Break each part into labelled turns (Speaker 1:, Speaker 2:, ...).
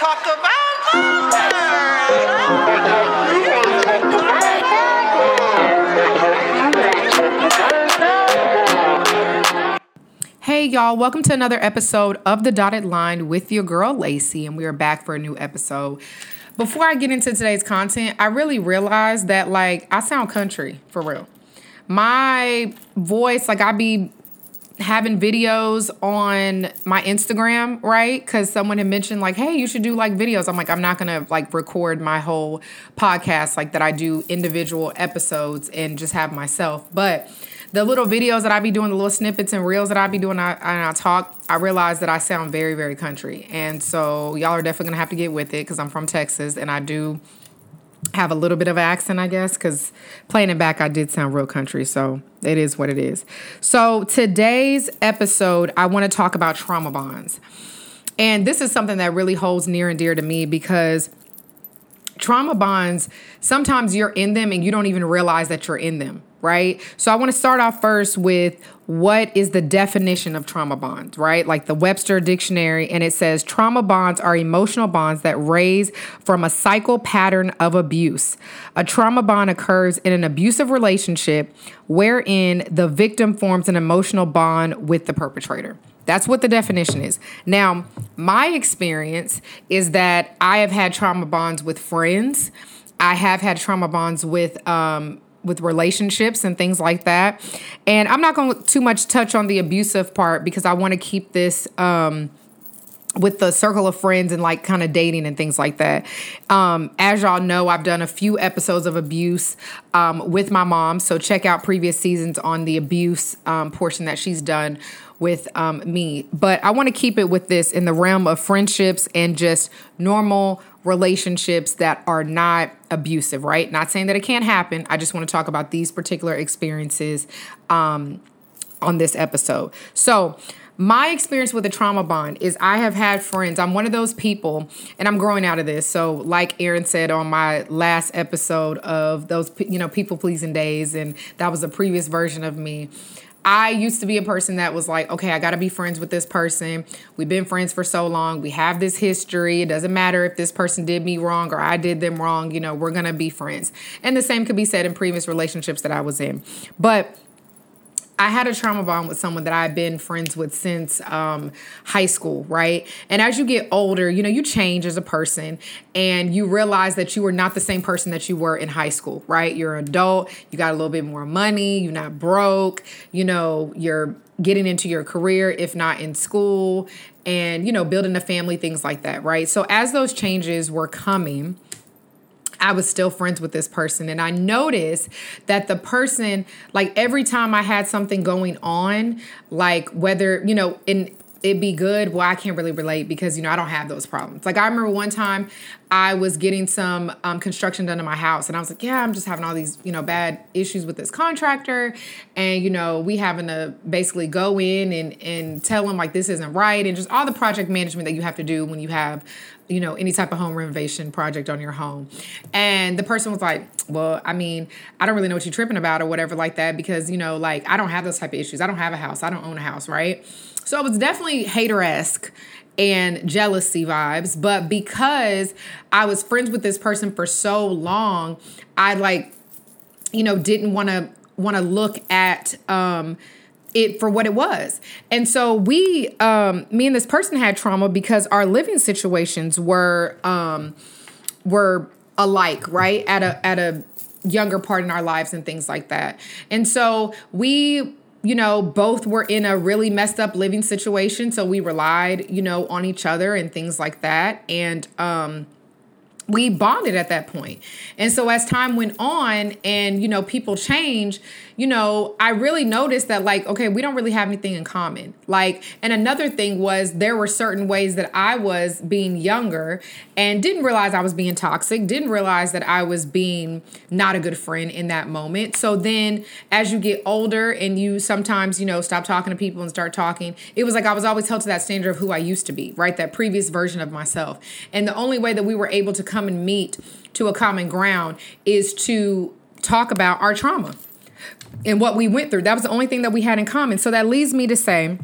Speaker 1: talk about
Speaker 2: Hey, y'all, welcome to another episode of The Dotted Line with your girl, Lay-Cee, and we are back for a new episode. Before I get into today's content, I really realized that, like, I sound country for real. My voice, like, I be having videos on my Instagram, right? Because someone had mentioned, like, hey, you should do like videos. I'm like, I'm not gonna like record my whole podcast like that. I do individual episodes and just have myself. But the little videos that I be doing, the little snippets and reels that I be doing, I, and I talk, I realize that I sound very, very country. And so y'all are definitely gonna have to get with it because I'm from Texas and I do have a little bit of accent, I guess, because playing it back, I did sound real country. So it is what it is. So today's episode, I want to talk about trauma bonds. And this is something that really holds near and dear to me because trauma bonds, sometimes you're in them and you don't even realize that you're in them, right? So I want to start off first with what is the definition of trauma bonds, right? Like the Webster Dictionary, and it says trauma bonds are emotional bonds that raise from a cycle pattern of abuse. A trauma bond occurs in an abusive relationship wherein the victim forms an emotional bond with the perpetrator. That's what the definition is. Now, my experience is that I have had trauma bonds with friends. I have had trauma bonds with um, with relationships and things like that. And I'm not going to too much touch on the abusive part because I want to keep this um, with the circle of friends and like kind of dating and things like that. Um, as y'all know, I've done a few episodes of abuse um, with my mom. So check out previous seasons on the abuse um, portion that she's done with um, me. But I want to keep it with this in the realm of friendships and just normal relationships that are not abusive, right? Not saying that it can't happen. I just want to talk about these particular experiences um, on this episode. So, my experience with a trauma bond is I have had friends. I'm one of those people, and I'm growing out of this. So, like Aaron said on my last episode of those, you know, people pleasing days, and that was a previous version of me. I used to be a person that was like, okay, I got to be friends with this person. We've been friends for so long. We have this history. It doesn't matter if this person did me wrong or I did them wrong. You know, we're going to be friends. And the same could be said in previous relationships that I was in. But I had a trauma bond with someone that I've been friends with since um, high school, right? And as you get older, you know, you change as a person and you realize that you are not the same person that you were in high school, right? You're an adult, you got a little bit more money, you're not broke, you know, you're getting into your career, if not in school, and, you know, building a family, things like that, right? So as those changes were coming, I was still friends with this person. And I noticed that the person, like every time I had something going on, like whether, you know, in it be good. Well i can't really relate because you know i don't have those problems. Like i remember one time i was getting some um, construction done in my house and i was like yeah i'm just having all these you know bad issues with this contractor. And you know we having to basically go in and and tell them like this isn't right. And just all the project management that you have to do when you have you know any type of home renovation project on your home. And the person was like well i mean i don't really know what you're tripping about or whatever like that because you know like i don't have those type of issues. I don't have a house. I don't own a house right so it was definitely hater-esque and jealousy vibes but because i was friends with this person for so long i like you know didn't want to want to look at um it for what it was. And so we, um, me and this person had trauma because our living situations were um, were alike, right? At a at a younger part in our lives and things like that. And so we you know, both were in a really messed up living situation. So we relied, you know, on each other and things like that. And um we bonded at that point. And so as time went on and you know people change, you know, I really noticed that like okay, we don't really have anything in common. Like and another thing was there were certain ways that I was being younger and didn't realize I was being toxic, didn't realize that I was being not a good friend in that moment. So then as you get older and you sometimes, you know, stop talking to people and start talking, it was like I was always held to that standard of who I used to be, right? That previous version of myself. And the only way that we were able to come and meet to a common ground is to talk about our trauma and what we went through. That was the only thing that we had in common. So that leads me to say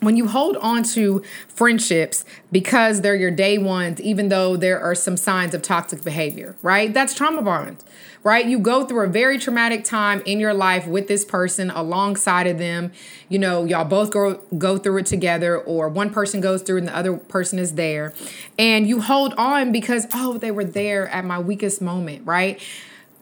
Speaker 2: when you hold on to friendships because they're your day ones, even though there are some signs of toxic behavior, right? That's trauma bond, right? You go through a very traumatic time in your life with this person alongside of them. You know, y'all both go go through it together, or one person goes through and the other person is there. And you hold on because, oh, they were there at my weakest moment, right?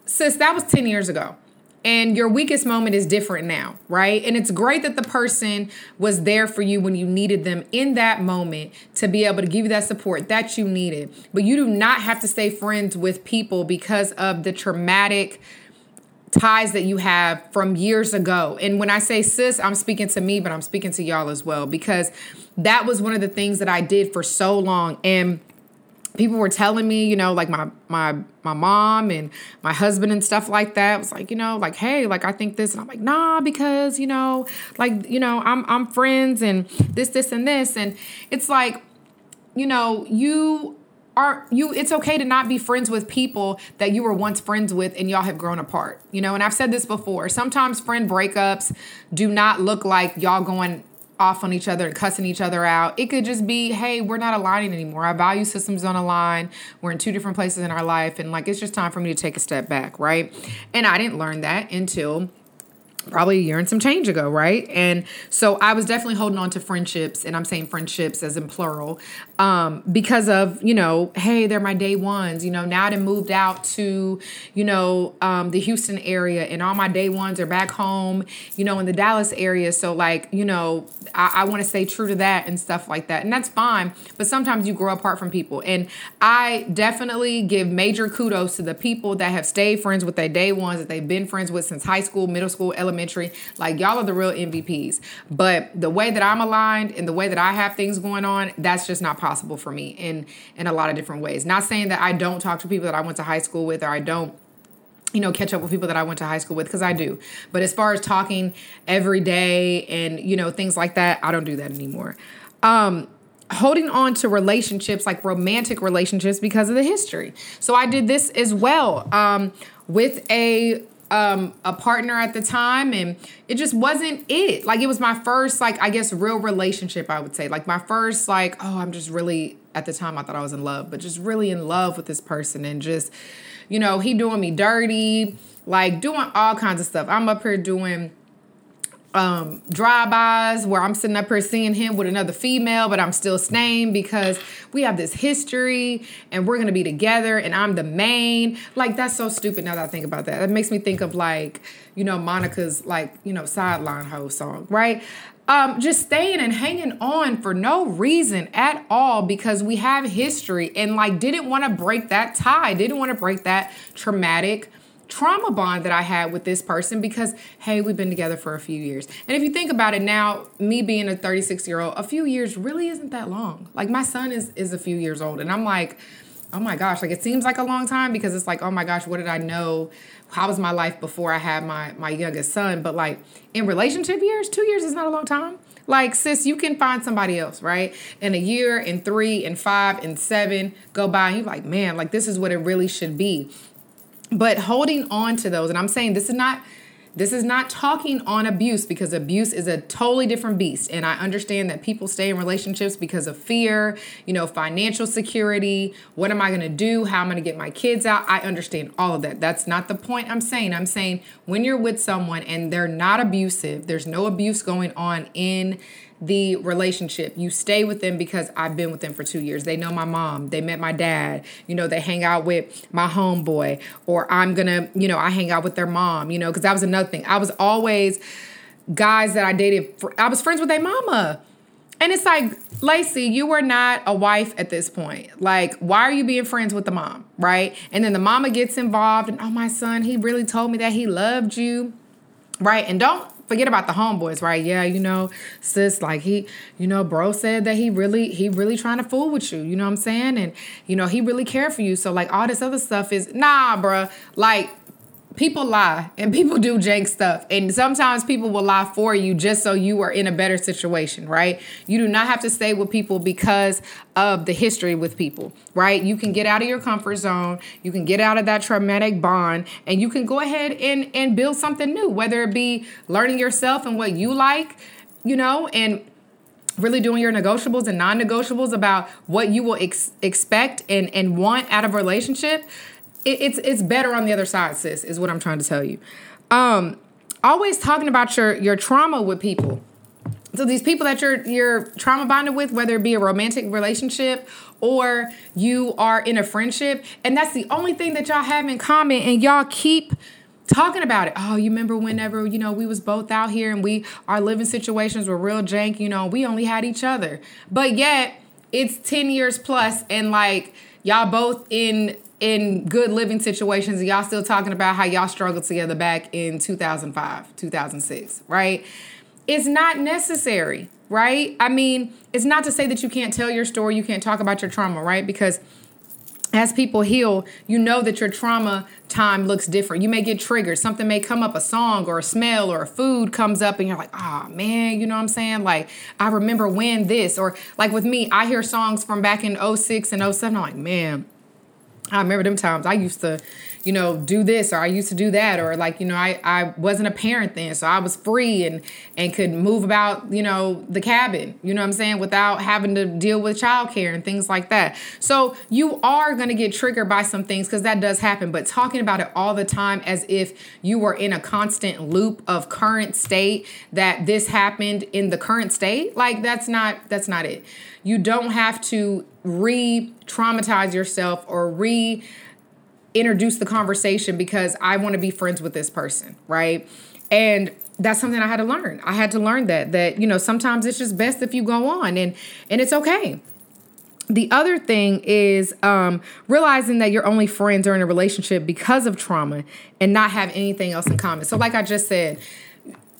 Speaker 2: Sis, that was 10 years ago and your weakest moment is different now, right? And it's great that the person was there for you when you needed them in that moment to be able to give you that support that you needed. But you do not have to stay friends with people because of the traumatic ties that you have from years ago. And when I say sis, I'm speaking to me, but I'm speaking to y'all as well because that was one of the things that I did for so long. And people were telling me, you know, like my my my mom and my husband and stuff like that was like, you know, like, hey, like I think this, and I'm like, nah, because you know, like you know, I'm I'm friends and this, this, and this, and it's like, you know, you are you it's okay to not be friends with people that you were once friends with and y'all have grown apart you know and i've said this before sometimes friend breakups do not look like y'all going off on each other and cussing each other out. It could just be, hey, we're not aligning anymore. Our value systems don't align. We're in two different places in our life. And like, it's just time for me to take a step back, right? And I didn't learn that until probably a year and some change ago, right? And so I was definitely holding on to friendships, and I'm saying friendships as in plural, um, because of, you know, hey, they're my day ones. You know, now I moved out to, you know, um, the Houston area, and all my day ones are back home, you know, in the Dallas area. So, like, you know, I, I want to stay true to that and stuff like that. And that's fine. But sometimes you grow apart from people. And I definitely give major kudos to the people that have stayed friends with their day ones that they've been friends with since high school, middle school, elementary. Like, y'all are the real MVPs. But the way that I'm aligned and the way that I have things going on, that's just not possible for me in in a lot of different ways. Not saying that I don't talk to people that I went to high school with or I don't you know, catch up with people that I went to high school with because I do. But as far as talking every day and, you know, things like that, I don't do that anymore. Um, holding on to relationships like romantic relationships because of the history. So I did this as well um, with a um, a partner at the time and it just wasn't it. Like it was my first like I guess real relationship I would say. Like my first like oh I'm just really at the time I thought I was in love, but just really in love with this person and just you know, he doing me dirty, like doing all kinds of stuff. I'm up here doing um drive-bys where I'm sitting up here seeing him with another female, but I'm still staying because we have this history and we're gonna be together and I'm the main. Like that's so stupid now that I think about that. It makes me think of like, you know, Monica's like, you know, sideline hoe song, right? um, just staying and hanging on for no reason at all because we have history and like didn't want to break that tie, didn't want to break that traumatic trauma bond that I had with this person because hey, we've been together for a few years. And if you think about it now, me being a 36 year old, a few years really isn't that long. Like my son is is a few years old, and I'm like, oh my gosh, like it seems like a long time because it's like, oh my gosh, what did I know? how was my life before I had my my youngest son? But like in relationship years, two years is not a long time. Like, sis, you can find somebody else, right? In a year, in three, in five, in seven, go by, and you're like, man, like this is what it really should be. But holding on to those, and I'm saying this is not this is not talking on abuse because abuse is a totally different beast. And I understand that people stay in relationships because of fear, you know, financial security. What am I going to do? How am I going to get my kids out? I understand all of that. That's not the point I'm saying. I'm saying when you're with someone and they're not abusive, there's no abuse going on in the relationship. You stay with them because I've been with them for two years. They know my mom. They met my dad. You know, they hang out with my homeboy, or I'm gonna, you know, I hang out with their mom. You know, because that was another thing. I was always guys that I dated. I was friends with their mama. And it's like, Lay-Cee, you were not a wife at this point. Like, why are you being friends with the mom? Right. And then the mama gets involved, and oh, my son, he really told me that he loved you. Right. And don't forget about the homeboys, right? Yeah, you know, sis, like he, you know, bro said that he really, he really trying to fool with you. You know what I'm saying? And you know, he really care for you. So like all this other stuff is nah, bruh. Like people lie and people do jank stuff. And sometimes people will lie for you just so you are in a better situation, right? You do not have to stay with people because of the history with people, right? You can get out of your comfort zone, you can get out of that traumatic bond, and you can go ahead and, and build something new, whether it be learning yourself and what you like, you know, and really doing your negotiables and non-negotiables about what you will ex- expect and and want out of a relationship, it, it's it's better on the other side, sis. Is what I'm trying to tell you. Um, always talking about your your trauma with people. So these people that you're you're trauma bonded with, whether it be a romantic relationship or you are in a friendship, and that's the only thing that y'all have in common, and y'all keep talking about it. Oh, you remember whenever, you know, we was both out here and we our living situations were real jank, you know, we only had each other. But yet it's 10 years plus and like y'all both in in good living situations y'all still talking about how y'all struggled together back in 2005, 2006, right? It's not necessary, right? I mean, it's not to say that you can't tell your story, you can't talk about your trauma, right? Because as people heal, you know that your trauma time looks different. You may get triggered. Something may come up, a song or a smell or a food comes up, and you're like, oh man, you know what I'm saying? Like, I remember when this, or like with me, I hear songs from back in 06 and 07. I'm like, man, I remember them times I used to, you know, do this or I used to do that or like, you know, I, I wasn't a parent then, so I was free and and could move about, you know, the cabin, you know what I'm saying, without having to deal with childcare and things like that. So you are gonna get triggered by some things because that does happen, but talking about it all the time as if you were in a constant loop of current state that this happened in the current state, like that's not that's not it. You don't have to re traumatize yourself or re introduce the conversation because I want to be friends with this person, right? And that's something I had to learn. I had to learn that that you know sometimes it's just best if you go on and and it's okay. The other thing is um, realizing that you're only friends or in a relationship because of trauma and not have anything else in common. So, like I just said,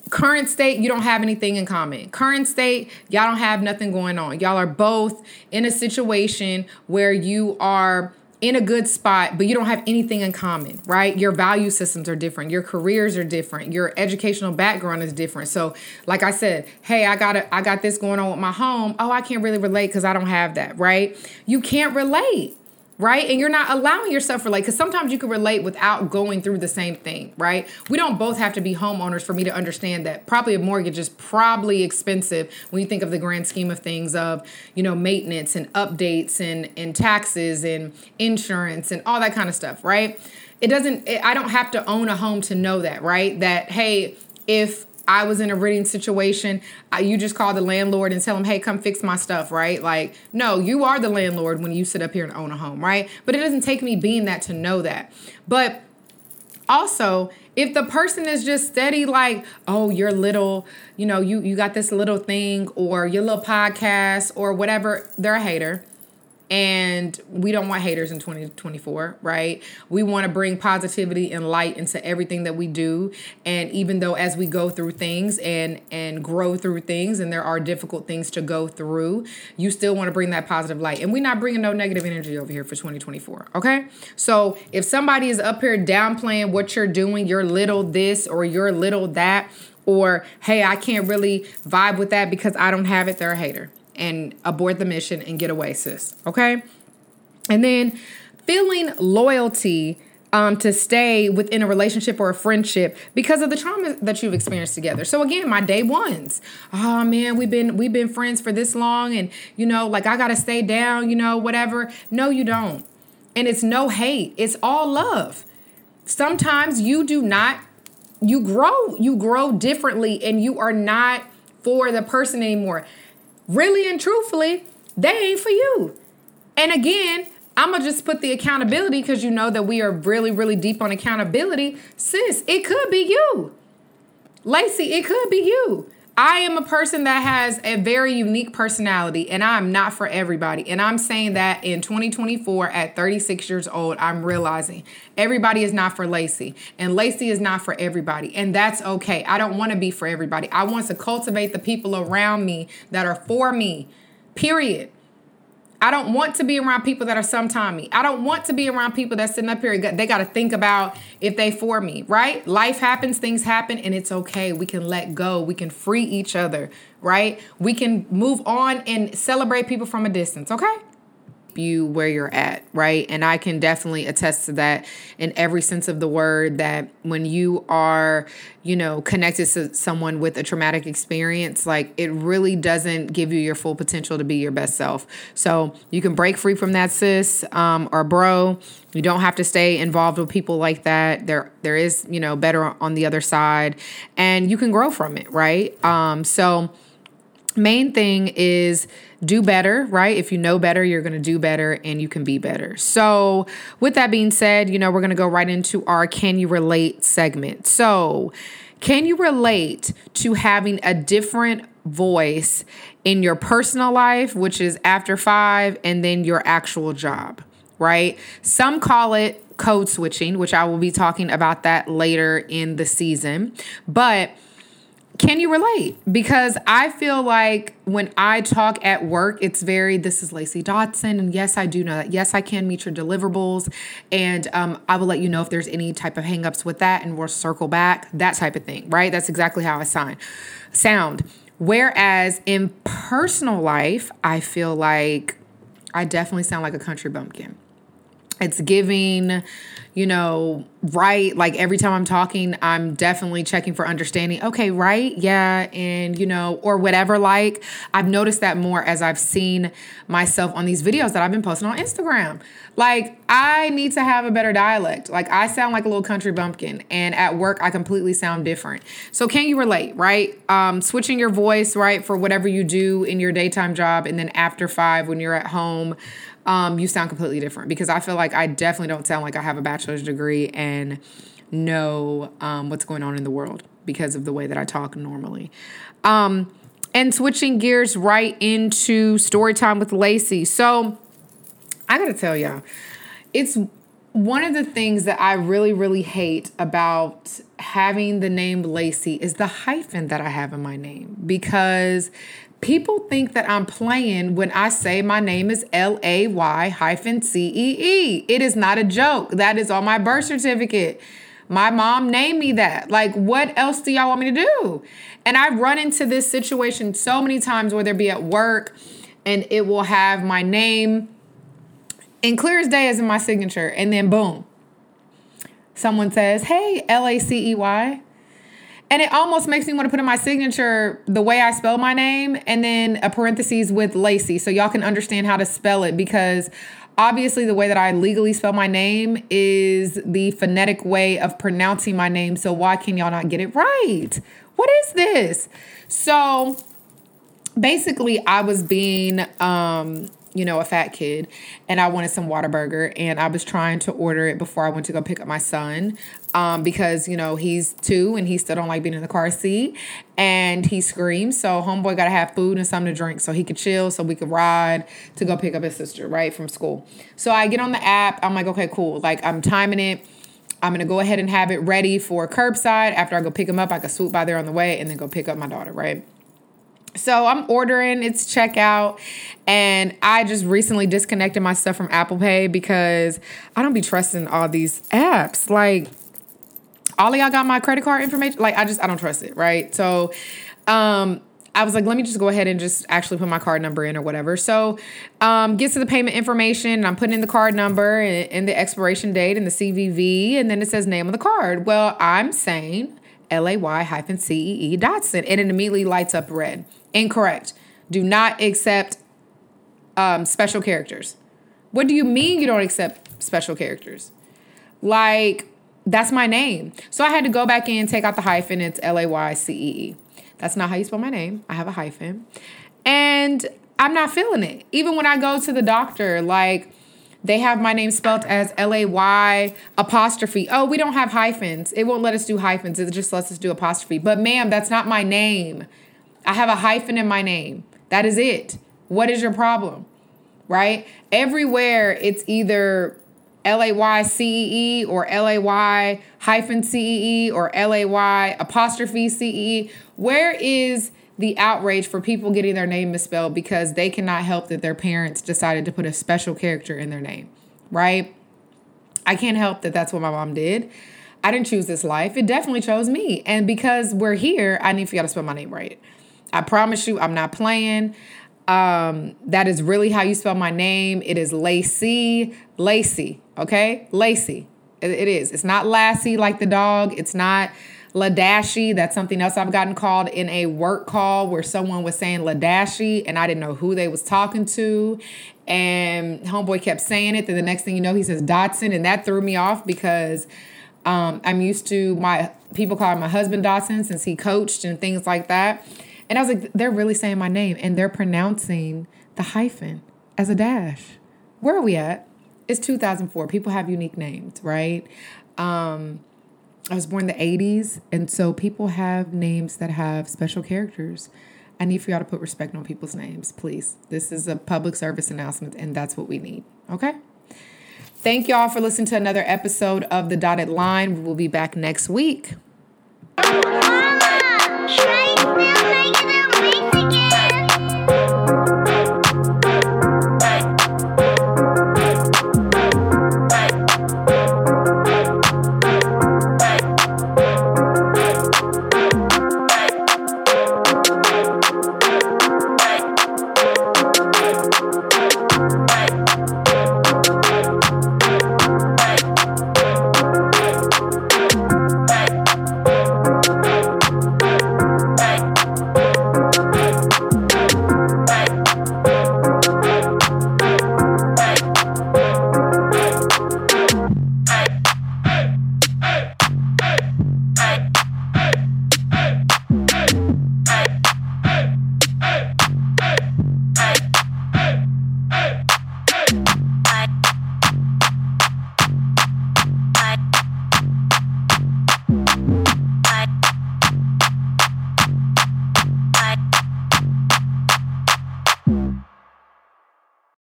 Speaker 2: current state, you don't have anything in common. Current state, y'all don't have nothing going on. Y'all are both in a situation where you are in a good spot, but you don't have anything in common, right? Your value systems are different. Your careers are different. Your educational background is different. So, like I said, hey, I got a, I got this going on with my home. Oh, I can't really relate cuz I don't have that, right? You can't relate right? And you're not allowing yourself to relate because sometimes you can relate without going through the same thing, right? We don't both have to be homeowners for me to understand that probably a mortgage is probably expensive when you think of the grand scheme of things of, you know, maintenance and updates and and taxes and insurance and all that kind of stuff, right? It doesn't it, I don't have to own a home to know that, right? That hey, if I was in a renting situation, I, you just call the landlord and tell him, hey, come fix my stuff, right? Like, no, you are the landlord when you sit up here and own a home, right? But it doesn't take me being that to know that. But also, if the person is just steady, like, oh, you're little, you know, you you got this little thing, or your little podcast, or whatever, they're a hater and we don't want haters in 2024 right? We want to bring positivity and light into everything that we do. And even though as we go through things and and grow through things and there are difficult things to go through you still want to bring that positive light. And we're not bringing no negative energy over here for 2024 okay? So if somebody is up here downplaying what you're doing your little this or your little that or hey i can't really vibe with that because i don't have it they're a hater and abort the mission and get away, sis. Okay? And then feeling loyalty um, to stay within a relationship or a friendship because of the trauma that you've experienced together. So again, my day ones. Oh man, we've been we've been friends for this long, and you know, like I gotta stay down, you know, whatever. No, you don't. And it's no hate. It's all love. Sometimes you do not. You grow. You grow differently, and you are not for the person anymore really and truthfully, they ain't for you. And again, I'm gonna just put the accountability because you know that we are really, really deep on accountability. Sis, it could be you. Lay-Cee, it could be you. I am a person that has a very unique personality and I'm not for everybody. And I'm saying that in 2024 at 36 years old, I'm realizing everybody is not for Lay-Cee and Lay-Cee is not for everybody. And that's okay. I don't want to be for everybody. I want to cultivate the people around me that are for me, period. I don't want to be around people that are sometime me. I don't want to be around people that's sitting up here. They got to think about if they for me, right? Life happens, things happen, and it's okay. We can let go. We can free each other, right? We can move on and celebrate people from a distance, okay? You where you're at, right? And I can definitely attest to that in every sense of the word that when you are, you know, connected to someone with a traumatic experience, like it really doesn't give you your full potential to be your best self. So you can break free from that, sis um, or bro. You don't have to stay involved with people like that. There, there is, you know, better on the other side, and you can grow from it, right? Um, so main thing is do better, right? If you know better, you're going to do better and you can be better. So, with that being said, you know, we're going to go right into our Can You Relate segment. So, can you relate to having a different voice in your personal life, which is after five, and then your actual job, right? Some call it code switching, which I will be talking about that later in the season. But can you relate? Because I feel like when I talk at work, it's very, this is Lay-Cee Dotson. And yes, I do know that. Yes, I can meet your deliverables. And um, I will let you know if there's any type of hangups with that and we'll circle back, that type of thing, right? That's exactly how I sign, sound. Whereas in personal life, I feel like I definitely sound like a country bumpkin. It's giving, you know, right. Like every time I'm talking, I'm definitely checking for understanding. Okay, right. Yeah. And, you know, or whatever. Like I've noticed that more as I've seen myself on these videos that I've been posting on Instagram. Like I need to have a better dialect. Like I sound like a little country bumpkin. And at work, I completely sound different. So can you relate, right? Um, switching your voice, right, for whatever you do in your daytime job. And then after five, when you're at home, um, you sound completely different because I feel like I definitely don't sound like I have a bachelor's degree and know um, what's going on in the world because of the way that I talk normally. Um, and switching gears right into story time with Lay-Cee. So I gotta tell y'all, it's one of the things that I really, really hate about having the name Lay-Cee is the hyphen that I have in my name because people think that I'm playing when I say my name is L A Y hyphen C E E. It is not a joke. That is on my birth certificate. My mom named me that. Like, what else do y'all want me to do? And I've run into this situation so many times, whether it be at work and it will have my name in clear as day as in my signature, and then boom, someone says, Hey, L A C E Y. And it almost makes me want to put in my signature the way I spell my name and then a parentheses with Lacey so y'all can understand how to spell it because obviously the way that I legally spell my name is the phonetic way of pronouncing my name. So why can y'all not get it right? What is this? So basically I was being um you know, a fat kid, and I wanted some Whataburger, and I was trying to order it before I went to go pick up my son, um, because you know he's two and he still don't like being in the car seat, and he screams. So homeboy got to have food and something to drink so he could chill, so we could ride to go pick up his sister right from school. So I get on the app. I'm like, okay, cool. Like I'm timing it. I'm gonna go ahead and have it ready for curbside. After I go pick him up, I can swoop by there on the way and then go pick up my daughter, right? So I'm ordering, it's checkout, and I just recently disconnected my stuff from Apple Pay because I don't be trusting all these apps. Like, all y'all got my credit card information. Like, I just I don't trust it, right? So, um, I was like, let me just go ahead and just actually put my card number in or whatever. So, um, get to the payment information, and I'm putting in the card number and, and the expiration date and the CVV, and then it says name of the card. Well, I'm saying L A Y hyphen C E E Dotson, and it immediately lights up red. Incorrect. Do not accept um, special characters. What do you mean you don't accept special characters? Like, that's my name. So I had to go back in, take out the hyphen. It's L A Y C E E. That's not how you spell my name. I have a hyphen. And I'm not feeling it. Even when I go to the doctor, like, they have my name spelled as L A Y apostrophe. Oh, we don't have hyphens. It won't let us do hyphens. It just lets us do apostrophe. But, ma'am, that's not my name. I have a hyphen in my name. That is it. What is your problem? Right? Everywhere it's either L A Y C E E or L A Y hyphen C E E or L A Y apostrophe C E E. Where is the outrage for people getting their name misspelled because they cannot help that their parents decided to put a special character in their name, right? I can't help that that's what my mom did. I didn't choose this life. It definitely chose me. And because we're here, I need for y'all to spell my name right. I promise you, I'm not playing. Um, that is really how you spell my name. It is Lay-Cee, Lay-Cee, okay? Lay-Cee. It, it is. It's not Lassie like the dog. It's not Ladashy. That's something else I've gotten called in a work call where someone was saying Ladashi and I didn't know who they was talking to. And homeboy kept saying it. Then the next thing you know, he says Dotson. And that threw me off because um, I'm used to my people calling my husband Dotson since he coached and things like that. And I was like, they're really saying my name and they're pronouncing the hyphen as a dash. Where are we at? It's 2004. People have unique names, right? Um, I was born in the 80s, and so people have names that have special characters. I need for y'all to put respect on people's names, please. This is a public service announcement, and that's what we need. Okay? Thank y'all for listening to another episode of The Dotted Line. We will be back next week.
Speaker 1: Mama,